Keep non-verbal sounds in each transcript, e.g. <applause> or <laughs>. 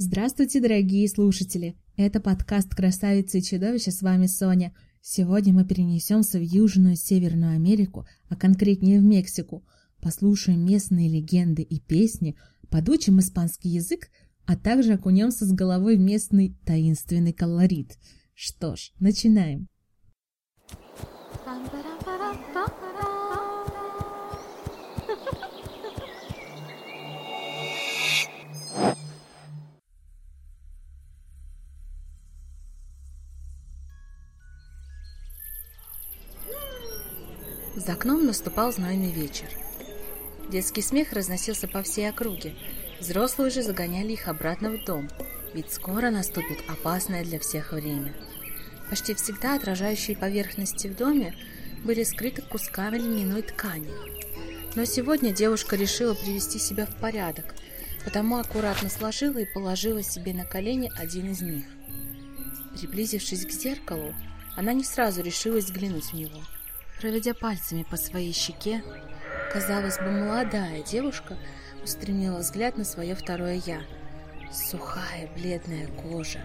Здравствуйте, дорогие слушатели! Это подкаст «Красавица и чудовище», с вами Соня. Сегодня мы перенесемся в Южную Северную Америку, а конкретнее в Мексику. Послушаем местные легенды и песни, подучим испанский язык, а также окунемся с головой в местный таинственный колорит. Что ж, начинаем. Окном наступал знойный вечер. Детский смех разносился по всей округе. Взрослые же загоняли их обратно в дом, ведь скоро наступит опасное для всех время. Почти всегда отражающие поверхности в доме были скрыты кусками льняной ткани. Но сегодня девушка решила привести себя в порядок, потому аккуратно сложила и положила себе на колени один из них. Приблизившись к зеркалу, она не сразу решилась взглянуть в него – Проведя пальцами по своей щеке, казалось бы, молодая девушка устремила взгляд на свое второе «я». Сухая, бледная кожа,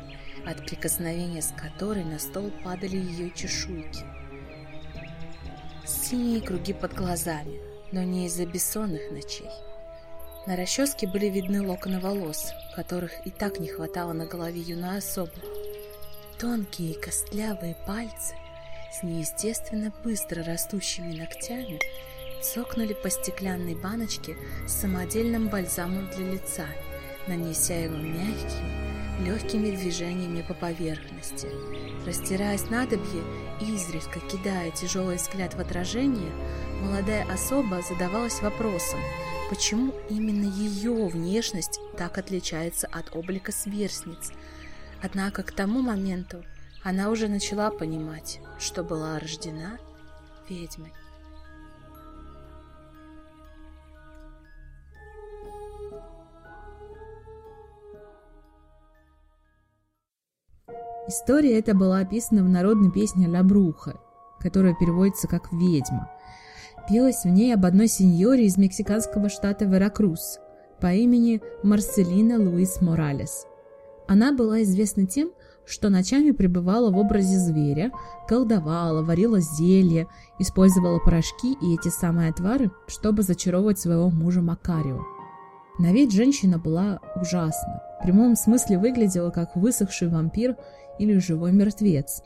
от прикосновения с которой на стол падали ее чешуйки. Синие круги под глазами, но не из-за бессонных ночей. На расческе были видны локоны волос, которых и так не хватало на голове юной особы. Тонкие костлявые пальцы с неестественно быстро растущими ногтями цокнули по стеклянной баночке с самодельным бальзамом для лица, нанеся его мягкими, легкими движениями по поверхности. Растирая снадобье и изредка кидая тяжелый взгляд в отражение, молодая особа задавалась вопросом, почему именно ее внешность так отличается от облика сверстниц. Однако к тому моменту она уже начала понимать, что была рождена ведьмой. История эта была описана в народной песне «Ля Бруха», которая переводится как «ведьма». Пелось в ней об одной сеньоре из мексиканского штата Веракрус по имени Марселина Луис Моралес. Она была известна тем, что ночами пребывала в образе зверя, колдовала, варила зелья, использовала порошки и эти самые отвары, чтобы зачаровывать своего мужа Макарио. На вид женщина была ужасна. В прямом смысле выглядела как высохший вампир или живой мертвец.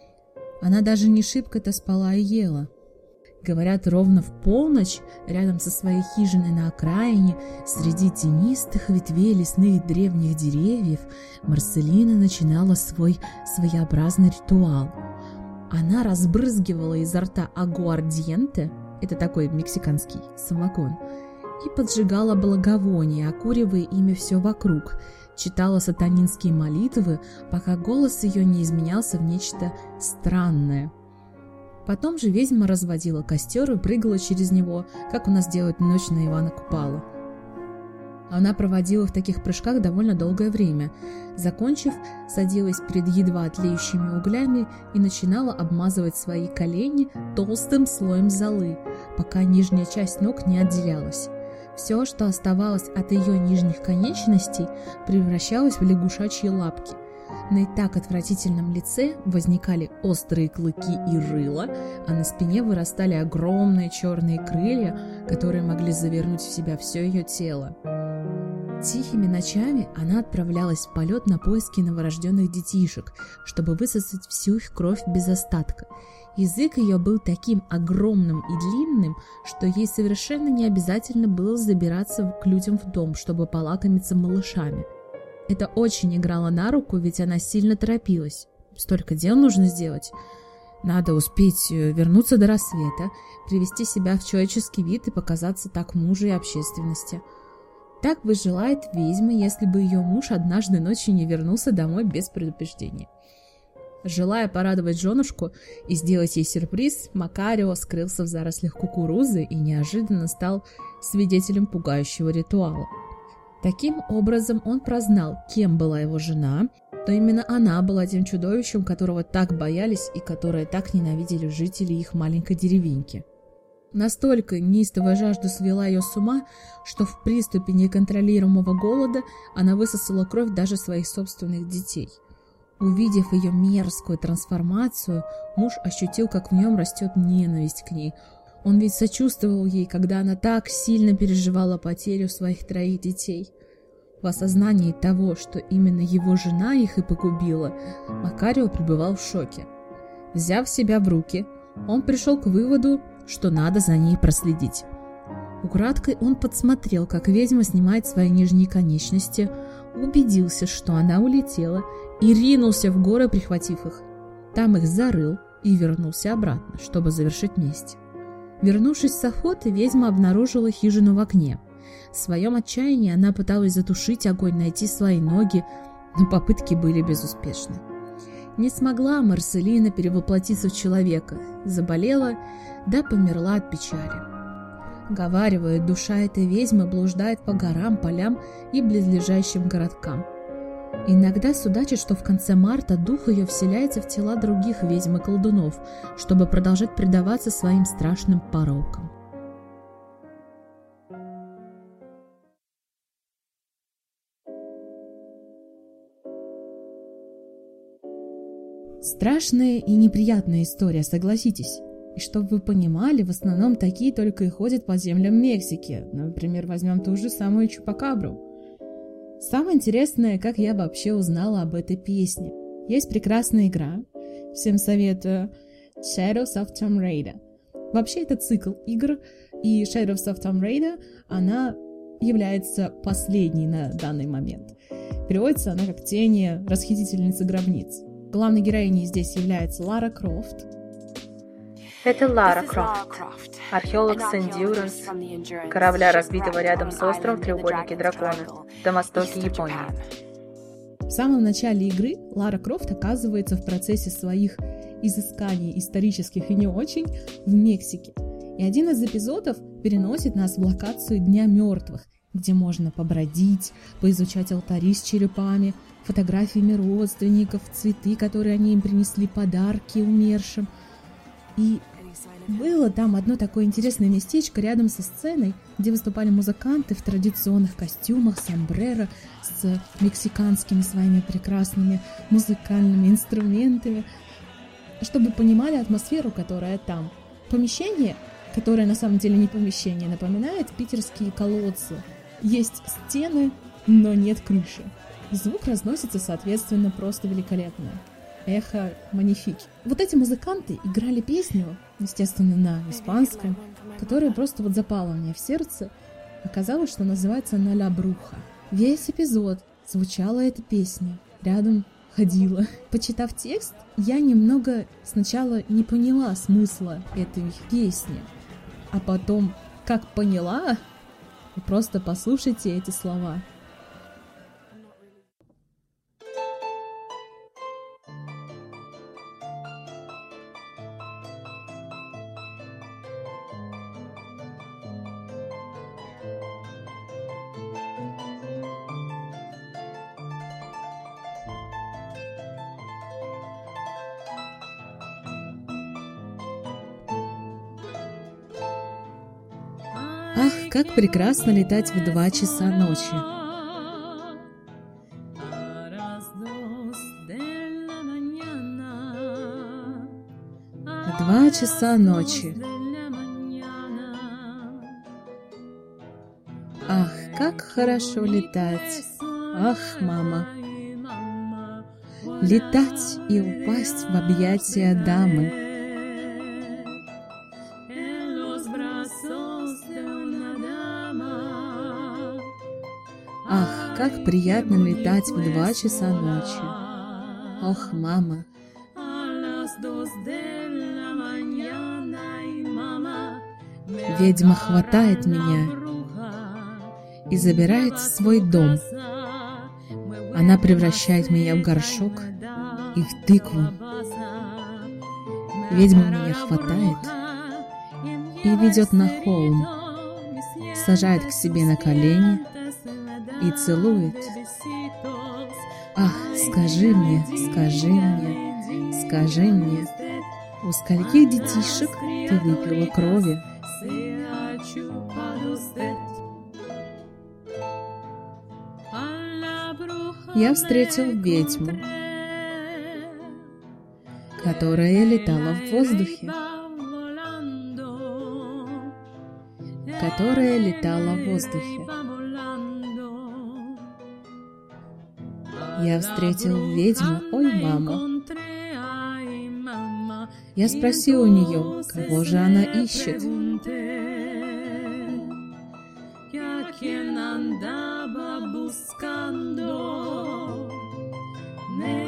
Она даже не шибко-то спала и ела. Говорят, ровно в полночь, рядом со своей хижиной на окраине, среди тенистых ветвей лесных древних деревьев, Марселина начинала свой своеобразный ритуал. Она разбрызгивала изо рта агуардиенте, это такой мексиканский самогон, и поджигала благовоние, окуривая ими все вокруг, читала сатанинские молитвы, пока голос ее не изменялся в нечто странное – Потом же ведьма разводила костер и прыгала через него, как у нас делают ночь на Ивана Купала. Она проводила в таких прыжках довольно долгое время. Закончив, садилась перед едва тлеющими углями и начинала обмазывать свои колени толстым слоем золы, пока нижняя часть ног не отделялась. Все, что оставалось от ее нижних конечностей, превращалось в лягушачьи лапки – на и так отвратительном лице возникали острые клыки и рыла, а на спине вырастали огромные черные крылья, которые могли завернуть в себя все ее тело. Тихими ночами она отправлялась в полет на поиски новорожденных детишек, чтобы высосать всю их кровь без остатка. Язык ее был таким огромным и длинным, что ей совершенно не обязательно было забираться к людям в дом, чтобы полакомиться малышами – это очень играло на руку, ведь она сильно торопилась. Столько дел нужно сделать. Надо успеть э, вернуться до рассвета, привести себя в человеческий вид и показаться так мужу и общественности. Так бы желает ведьма, если бы ее муж однажды ночью не вернулся домой без предупреждения. Желая порадовать женушку и сделать ей сюрприз, Макарио скрылся в зарослях кукурузы и неожиданно стал свидетелем пугающего ритуала – Таким образом он прознал, кем была его жена, то именно она была тем чудовищем, которого так боялись и которое так ненавидели жители их маленькой деревеньки. Настолько неистовая жажда свела ее с ума, что в приступе неконтролируемого голода она высосала кровь даже своих собственных детей. Увидев ее мерзкую трансформацию, муж ощутил, как в нем растет ненависть к ней. Он ведь сочувствовал ей, когда она так сильно переживала потерю своих троих детей. В осознании того, что именно его жена их и погубила, Макарио пребывал в шоке. Взяв себя в руки, он пришел к выводу, что надо за ней проследить. Украдкой он подсмотрел, как ведьма снимает свои нижние конечности, убедился, что она улетела, и ринулся в горы, прихватив их. Там их зарыл и вернулся обратно, чтобы завершить месть. Вернувшись с охоты, ведьма обнаружила хижину в окне. В своем отчаянии она пыталась затушить огонь, найти свои ноги, но попытки были безуспешны. Не смогла Марселина перевоплотиться в человека, заболела, да померла от печали. Говаривают, душа этой ведьмы блуждает по горам, полям и близлежащим городкам. Иногда судачат, что в конце марта дух ее вселяется в тела других ведьм и колдунов, чтобы продолжать предаваться своим страшным порокам. Страшная и неприятная история, согласитесь. И чтобы вы понимали, в основном такие только и ходят по землям Мексики. Например, возьмем ту же самую Чупакабру. Самое интересное, как я вообще узнала об этой песне. Есть прекрасная игра, всем советую, Shadows of Tomb Raider. Вообще это цикл игр, и Shadows of Tomb Raider, она является последней на данный момент. Переводится она как «Тени расхитительницы гробниц». Главной героиней здесь является Лара Крофт. Это Лара Крофт, археолог с Эндюранс, корабля, разбитого рядом с островом Треугольники Дракона, до востоке Японии. В самом начале игры Лара Крофт оказывается в процессе своих изысканий исторических и не очень в Мексике. И один из эпизодов переносит нас в локацию Дня мертвых, где можно побродить, поизучать алтари с черепами, фотографиями родственников, цветы, которые они им принесли, подарки умершим. И было там одно такое интересное местечко рядом со сценой, где выступали музыканты в традиционных костюмах, сомбреро, с мексиканскими своими прекрасными музыкальными инструментами, чтобы понимали атмосферу, которая там. Помещение, которое на самом деле не помещение, напоминает питерские колодцы. Есть стены, но нет крыши. Звук разносится, соответственно, просто великолепно. Эхо манифики. Вот эти музыканты играли песню, естественно, на испанском, которая просто вот запала мне в сердце. Оказалось, что называется «На ля бруха». Весь эпизод звучала эта песня. Рядом ходила. Почитав текст, я немного сначала не поняла смысла этой песни. А потом, как поняла, просто послушайте эти слова. Как прекрасно летать в два часа ночи. Два часа ночи. Ах, как хорошо летать. Ах, мама. Летать и упасть в объятия дамы. Приятно летать в два часа ночи. Ох, мама. Ведьма хватает меня и забирает в свой дом. Она превращает меня в горшок и в тыкву. Ведьма меня хватает и ведет на холм, сажает к себе на колени и целует. Ах, скажи мне, скажи мне, скажи мне, у скольких детишек ты выпила крови? Я встретил ведьму, которая летала в воздухе. Которая летала в воздухе. Я встретил ведьму, ой, мама. Я спросил у нее, кого же она ищет.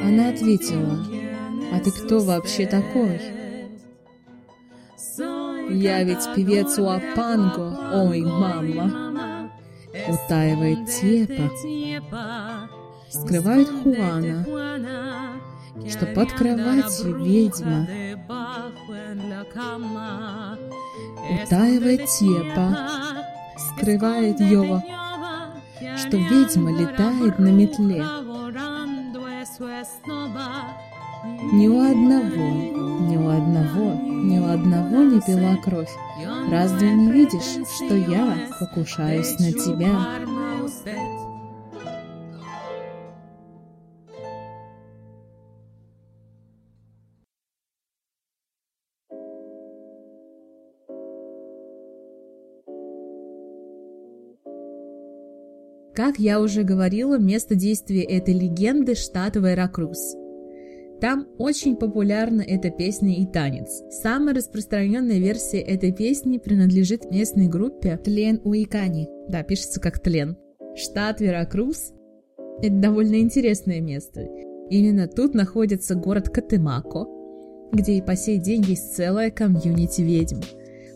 Она ответила, а ты кто вообще такой? Я ведь певец Уапанго, ой, мама. Утаивает Тепа, скрывает Хуана, что под кроватью ведьма утаивает Тепа, скрывает Йова, что ведьма летает на метле. Ни у одного, ни у одного, ни у одного не пила кровь. Разве не видишь, что я покушаюсь на тебя? Как я уже говорила, место действия этой легенды – штат Веракрус. Там очень популярна эта песня и танец. Самая распространенная версия этой песни принадлежит местной группе Тлен Уикани. Да, пишется как Тлен. Штат Веракрус – это довольно интересное место. Именно тут находится город Катемако, где и по сей день есть целая комьюнити ведьм.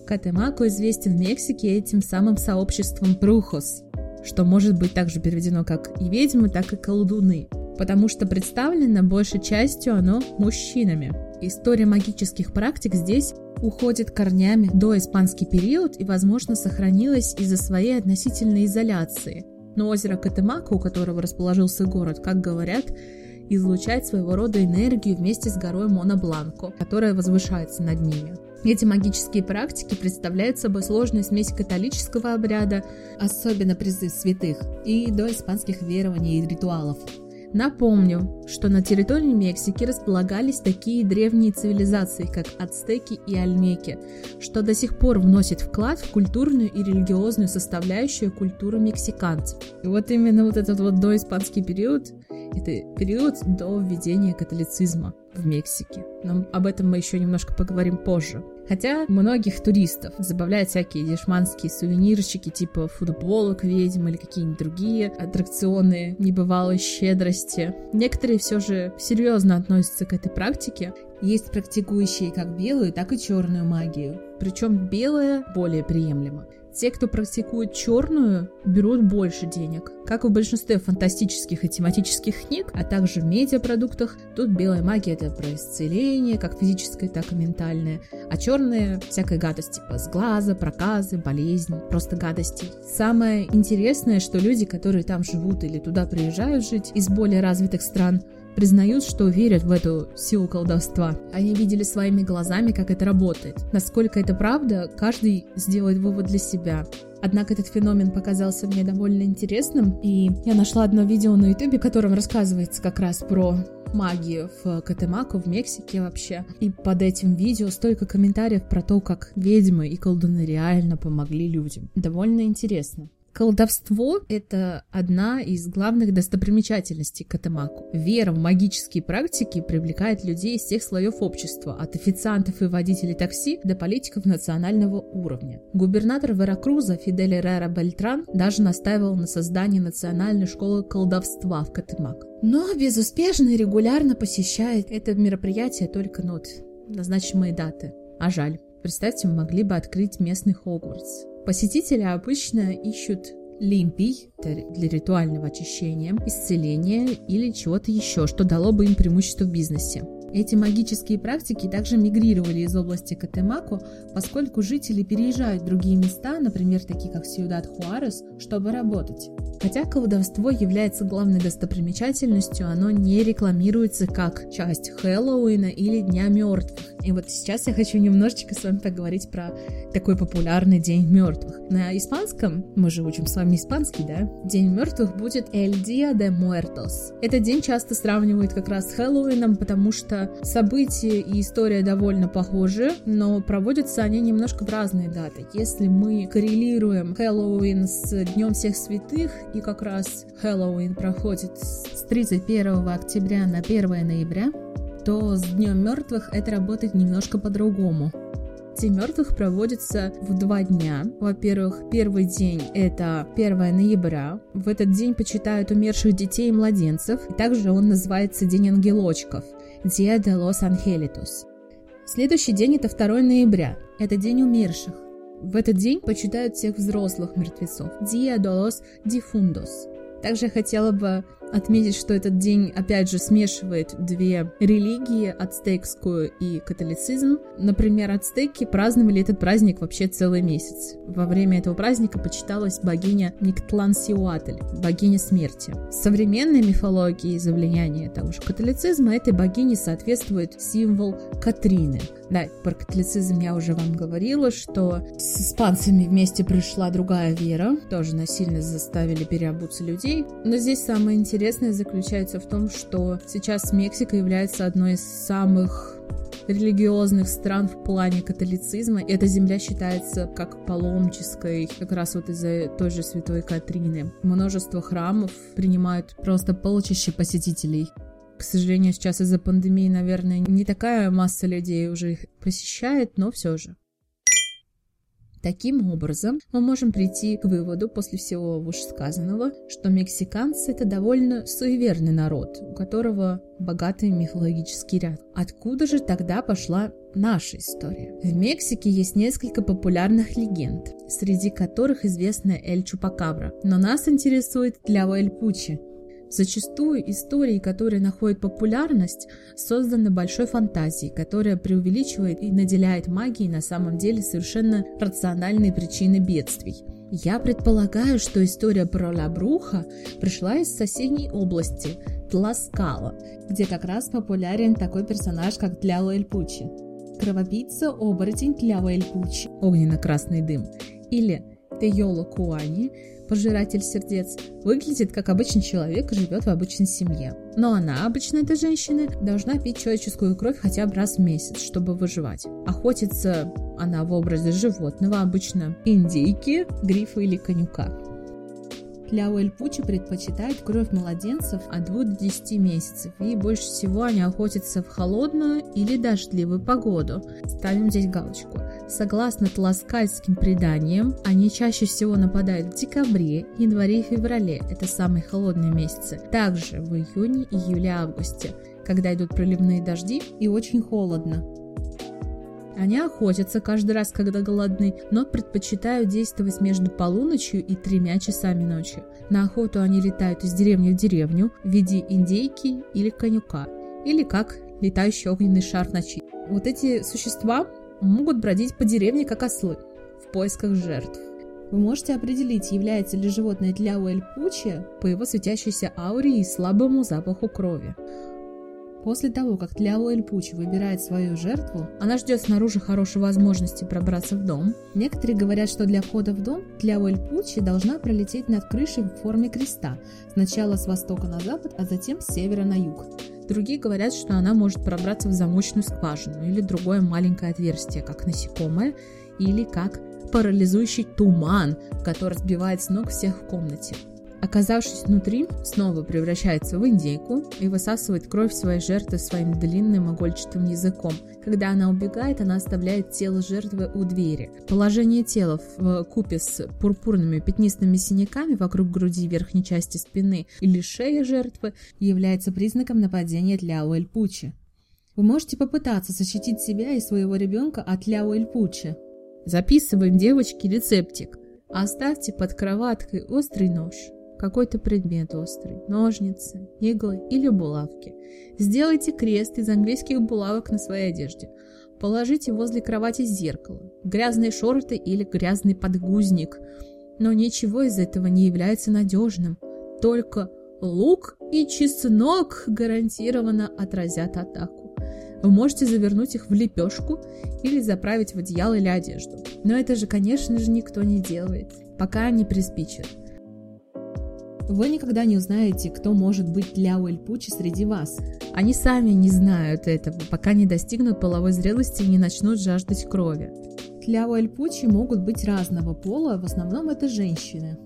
Катемако известен в Мексике этим самым сообществом Брухос, что может быть также переведено как и ведьмы, так и колдуны потому что представлено большей частью оно мужчинами. История магических практик здесь уходит корнями до испанский период и, возможно, сохранилась из-за своей относительной изоляции. Но озеро Катемака, у которого расположился город, как говорят, излучает своего рода энергию вместе с горой Монобланко, которая возвышается над ними. Эти магические практики представляют собой сложную смесь католического обряда, особенно призыв святых, и до испанских верований и ритуалов. Напомню, что на территории Мексики располагались такие древние цивилизации, как ацтеки и альмеки, что до сих пор вносит вклад в культурную и религиозную составляющую культуры мексиканцев. И вот именно вот этот вот доиспанский период, это период до введения католицизма в Мексике. Но об этом мы еще немножко поговорим позже. Хотя многих туристов забавляют всякие дешманские сувенирчики типа футболок ведьм или какие-нибудь другие аттракционы небывалой щедрости. Некоторые все же серьезно относятся к этой практике. Есть практикующие как белую, так и черную магию. Причем белая более приемлема. Те, кто практикует черную, берут больше денег. Как в большинстве фантастических и тематических книг, а также в медиапродуктах, тут белая магия это про исцеление, как физическое, так и ментальное, а черная всякая гадость, типа сглаза, проказы, болезни, просто гадости. Самое интересное, что люди, которые там живут или туда приезжают жить из более развитых стран, признают, что верят в эту силу колдовства. Они видели своими глазами, как это работает. Насколько это правда, каждый сделает вывод для себя. Однако этот феномен показался мне довольно интересным, и я нашла одно видео на ютубе, в котором рассказывается как раз про магию в Катемаку, в Мексике вообще. И под этим видео столько комментариев про то, как ведьмы и колдуны реально помогли людям. Довольно интересно. Колдовство — это одна из главных достопримечательностей Катамаку. Вера в магические практики привлекает людей из всех слоев общества, от официантов и водителей такси до политиков национального уровня. Губернатор Веракруза Фидель Рера Бельтран даже настаивал на создании национальной школы колдовства в Катамак. Но безуспешно и регулярно посещает это мероприятие только нот, назначимые даты. А жаль. Представьте, мы могли бы открыть местный Хогвартс. Посетители обычно ищут лимпий для ритуального очищения, исцеления или чего-то еще, что дало бы им преимущество в бизнесе. Эти магические практики также мигрировали из области Катемако, поскольку жители переезжают в другие места, например, такие как Сьюдад Хуарес, чтобы работать. Хотя колдовство является главной достопримечательностью, оно не рекламируется как часть Хэллоуина или Дня мертвых. И вот сейчас я хочу немножечко с вами поговорить про такой популярный День мертвых. На испанском, мы же учим с вами испанский, да? День мертвых будет El Día de Muertos. Этот день часто сравнивают как раз с Хэллоуином, потому что события и история довольно похожи, но проводятся они немножко в разные даты. Если мы коррелируем Хэллоуин с Днем всех святых, и как раз Хэллоуин проходит с 31 октября на 1 ноября, то с Днем мертвых это работает немножко по-другому. День мертвых проводится в два дня. Во-первых, первый день — это 1 ноября. В этот день почитают умерших детей и младенцев. И также он называется День ангелочков — Dia de los Angelitos. Следующий день — это 2 ноября. Это День умерших. В этот день почитают всех взрослых мертвецов — Dia de los Difundos. Также хотела бы отметить, что этот день, опять же, смешивает две религии, ацтекскую и католицизм. Например, ацтеки праздновали этот праздник вообще целый месяц. Во время этого праздника почиталась богиня Никтлан-Сиуатль, богиня смерти. В современной мифологии из-за влияния того же католицизма этой богине соответствует символ Катрины. Да, про католицизм я уже вам говорила, что с испанцами вместе пришла другая вера, тоже насильно заставили переобуться людей. Но здесь самое интересное интересное заключается в том, что сейчас Мексика является одной из самых религиозных стран в плане католицизма. Эта земля считается как паломнической, как раз вот из-за той же Святой Катрины. Множество храмов принимают просто полчища посетителей. К сожалению, сейчас из-за пандемии, наверное, не такая масса людей уже их посещает, но все же. Таким образом, мы можем прийти к выводу после всего вышесказанного, что мексиканцы это довольно суеверный народ, у которого богатый мифологический ряд. Откуда же тогда пошла наша история? В Мексике есть несколько популярных легенд, среди которых известна Эль Чупакабра, но нас интересует Тляо Эль Пучи, Зачастую истории, которые находят популярность, созданы большой фантазией, которая преувеличивает и наделяет магией на самом деле совершенно рациональные причины бедствий. Я предполагаю, что история про Лабруха пришла из соседней области, Тласкала, где как раз популярен такой персонаж, как Тляо Эль Пучи. Кровопийца оборотень Тляо Эль Пучи, огненно-красный дым, или Тейола Куани, пожиратель сердец, выглядит как обычный человек и живет в обычной семье. Но она, обычно эта женщина, должна пить человеческую кровь хотя бы раз в месяц, чтобы выживать. Охотится она в образе животного, обычно индейки, грифа или конюка. Ляуэль Пучи предпочитает кровь младенцев от 2 до 10 месяцев, и больше всего они охотятся в холодную или дождливую погоду. Ставим здесь галочку. Согласно тласкальским преданиям, они чаще всего нападают в декабре, январе и феврале, это самые холодные месяцы, также в июне, июле, августе, когда идут проливные дожди и очень холодно. Они охотятся каждый раз, когда голодны, но предпочитают действовать между полуночью и тремя часами ночи. На охоту они летают из деревни в деревню в виде индейки или конюка, или как летающий огненный шар ночи. Вот эти существа могут бродить по деревне как ослы в поисках жертв. Вы можете определить, является ли животное для Уэль-Пучи по его светящейся ауре и слабому запаху крови. После того, как Тляуэль Пучи выбирает свою жертву, она ждет снаружи хорошей возможности пробраться в дом. Некоторые говорят, что для входа в дом Тляуэль Пучи должна пролететь над крышей в форме креста, сначала с востока на запад, а затем с севера на юг. Другие говорят, что она может пробраться в замочную скважину или другое маленькое отверстие, как насекомое, или как парализующий туман, который сбивает с ног всех в комнате. Оказавшись внутри, снова превращается в индейку и высасывает кровь своей жертвы своим длинным игольчатым языком. Когда она убегает, она оставляет тело жертвы у двери. Положение тела в купе с пурпурными пятнистыми синяками вокруг груди верхней части спины или шеи жертвы является признаком нападения для Уэльпучи. Вы можете попытаться защитить себя и своего ребенка от Ляо Эльпучи. Записываем, девочки, рецептик. Оставьте под кроваткой острый нож какой-то предмет острый, ножницы, иглы или булавки. Сделайте крест из английских булавок на своей одежде. Положите возле кровати зеркало, грязные шорты или грязный подгузник. Но ничего из этого не является надежным. Только лук и чеснок гарантированно отразят атаку. Вы можете завернуть их в лепешку или заправить в одеяло или одежду. Но это же, конечно же, никто не делает, пока не приспичит. Вы никогда не узнаете, кто может быть Ляо Эльпучи среди вас. Они сами не знают этого, пока не достигнут половой зрелости и не начнут жаждать крови. Ляо Эльпучи могут быть разного пола, в основном это женщины.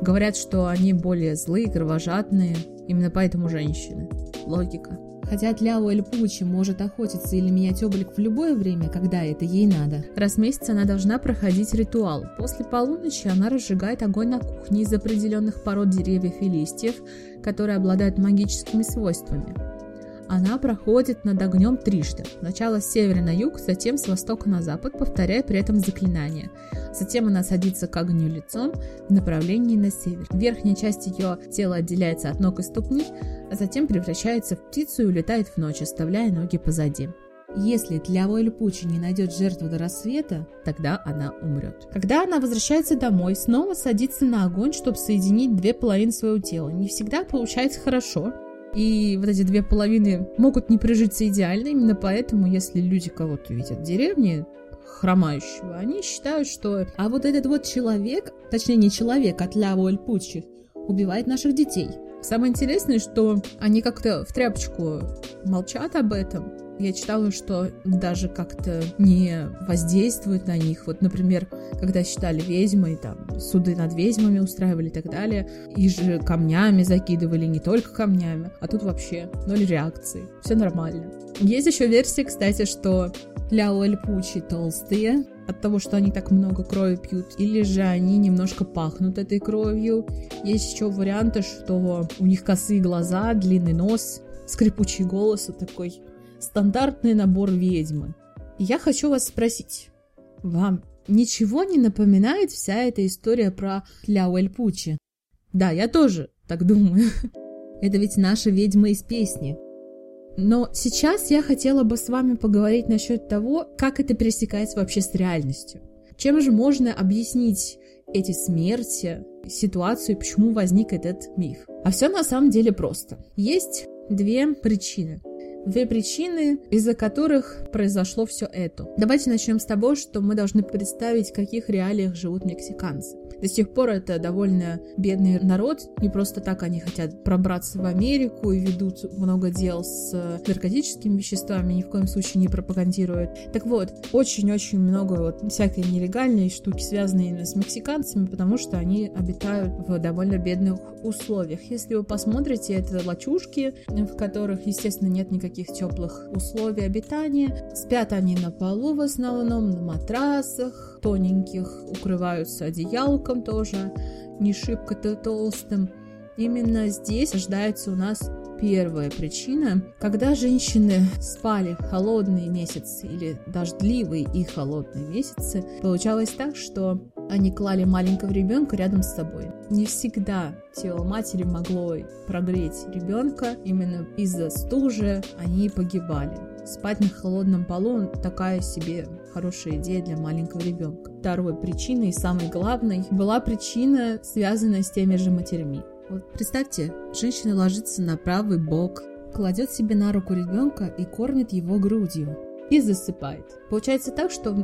Говорят, что они более злые, кровожадные, именно поэтому женщины. Логика. Хотя Тляо Эль Пучи может охотиться или менять облик в любое время, когда это ей надо. Раз в месяц она должна проходить ритуал. После полуночи она разжигает огонь на кухне из определенных пород деревьев и листьев, которые обладают магическими свойствами. Она проходит над огнем трижды. Сначала с севера на юг, затем с востока на запад, повторяя при этом заклинание. Затем она садится к огню лицом в направлении на север. Верхняя часть ее тела отделяется от ног и ступней, а затем превращается в птицу и улетает в ночь, оставляя ноги позади. Если Тлявоэль Пучи не найдет жертву до рассвета, тогда она умрет. Когда она возвращается домой, снова садится на огонь, чтобы соединить две половины своего тела. Не всегда получается хорошо, и вот эти две половины могут не прижиться идеально, именно поэтому, если люди кого-то видят в деревне, хромающего, они считают, что а вот этот вот человек, точнее не человек, а Тляво Эльпучи, убивает наших детей. Самое интересное, что они как-то в тряпочку молчат об этом, я читала, что даже как-то не воздействует на них. Вот, например, когда считали ведьмой, там, суды над ведьмами устраивали и так далее, и же камнями закидывали, не только камнями, а тут вообще ноль реакции. Все нормально. Есть еще версия, кстати, что Ляо Пучи толстые, от того, что они так много крови пьют, или же они немножко пахнут этой кровью. Есть еще варианты, что у них косые глаза, длинный нос, скрипучий голос вот такой стандартный набор ведьмы. я хочу вас спросить, вам ничего не напоминает вся эта история про Ляуэль Пучи? Да, я тоже так думаю. <laughs> Это ведь наша ведьма из песни. Но сейчас я хотела бы с вами поговорить насчет того, как это пересекается вообще с реальностью. Чем же можно объяснить эти смерти, ситуацию, почему возник этот миф? А все на самом деле просто. Есть две причины. Две причины, из-за которых произошло все это. Давайте начнем с того, что мы должны представить, в каких реалиях живут мексиканцы. До сих пор это довольно бедный народ, не просто так они хотят пробраться в Америку и ведут много дел с наркотическими веществами, ни в коем случае не пропагандируют. Так вот, очень-очень много вот всякой нелегальной штуки, связанные именно с мексиканцами, потому что они обитают в довольно бедных условиях. Если вы посмотрите, это лачушки, в которых, естественно, нет никаких теплых условий обитания. Спят они на полу в основном, на матрасах, тоненьких, укрываются одеялком тоже, не шибко-то толстым. Именно здесь рождается у нас первая причина. Когда женщины спали холодные месяцы или дождливые и холодные месяцы, получалось так, что они клали маленького ребенка рядом с собой. Не всегда тело матери могло прогреть ребенка, именно из-за стужи они погибали. Спать на холодном полу такая себе хорошая идея для маленького ребенка. Второй причиной и самой главной была причина, связанная с теми же матерями. Вот представьте, женщина ложится на правый бок, кладет себе на руку ребенка и кормит его грудью и засыпает. Получается так, что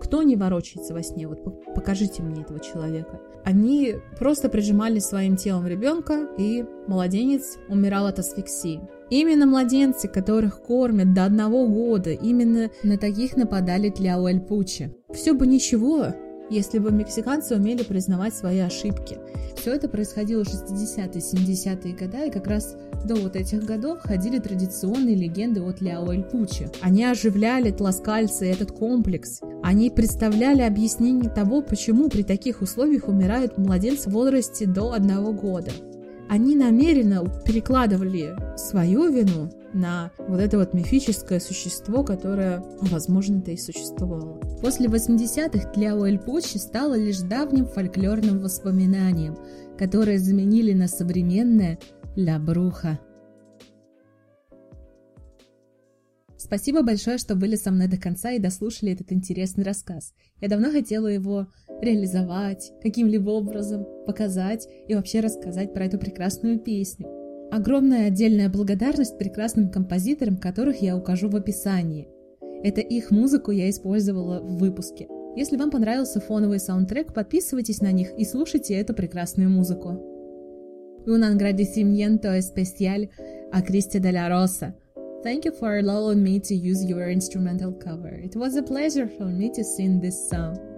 кто не ворочается во сне? Вот покажите мне этого человека. Они просто прижимали своим телом ребенка, и младенец умирал от асфиксии. Именно младенцы, которых кормят до одного года, именно на таких нападали Тляуэль-Пучи. Все бы ничего, если бы мексиканцы умели признавать свои ошибки. Все это происходило в 60-е, 70-е годы, и как раз до вот этих годов ходили традиционные легенды от Ляо Эль Пучи. Они оживляли тласкальцы этот комплекс. Они представляли объяснение того, почему при таких условиях умирают младенцы в возрасте до одного года. Они намеренно перекладывали свою вину на вот это вот мифическое существо, которое, возможно-то и существовало. После 80-х для Уэльпучи стало лишь давним фольклорным воспоминанием, которое заменили на современное «ля бруха». Спасибо большое, что были со мной до конца и дослушали этот интересный рассказ. Я давно хотела его реализовать, каким-либо образом показать и вообще рассказать про эту прекрасную песню. Огромная отдельная благодарность прекрасным композиторам, которых я укажу в описании. Это их музыку я использовала в выпуске. Если вам понравился фоновый саундтрек, подписывайтесь на них и слушайте эту прекрасную музыку. Un agradecimiento especial a Cristi de la Rosa – Thank you for allowing me to use your instrumental cover. It was a pleasure for me to sing this song.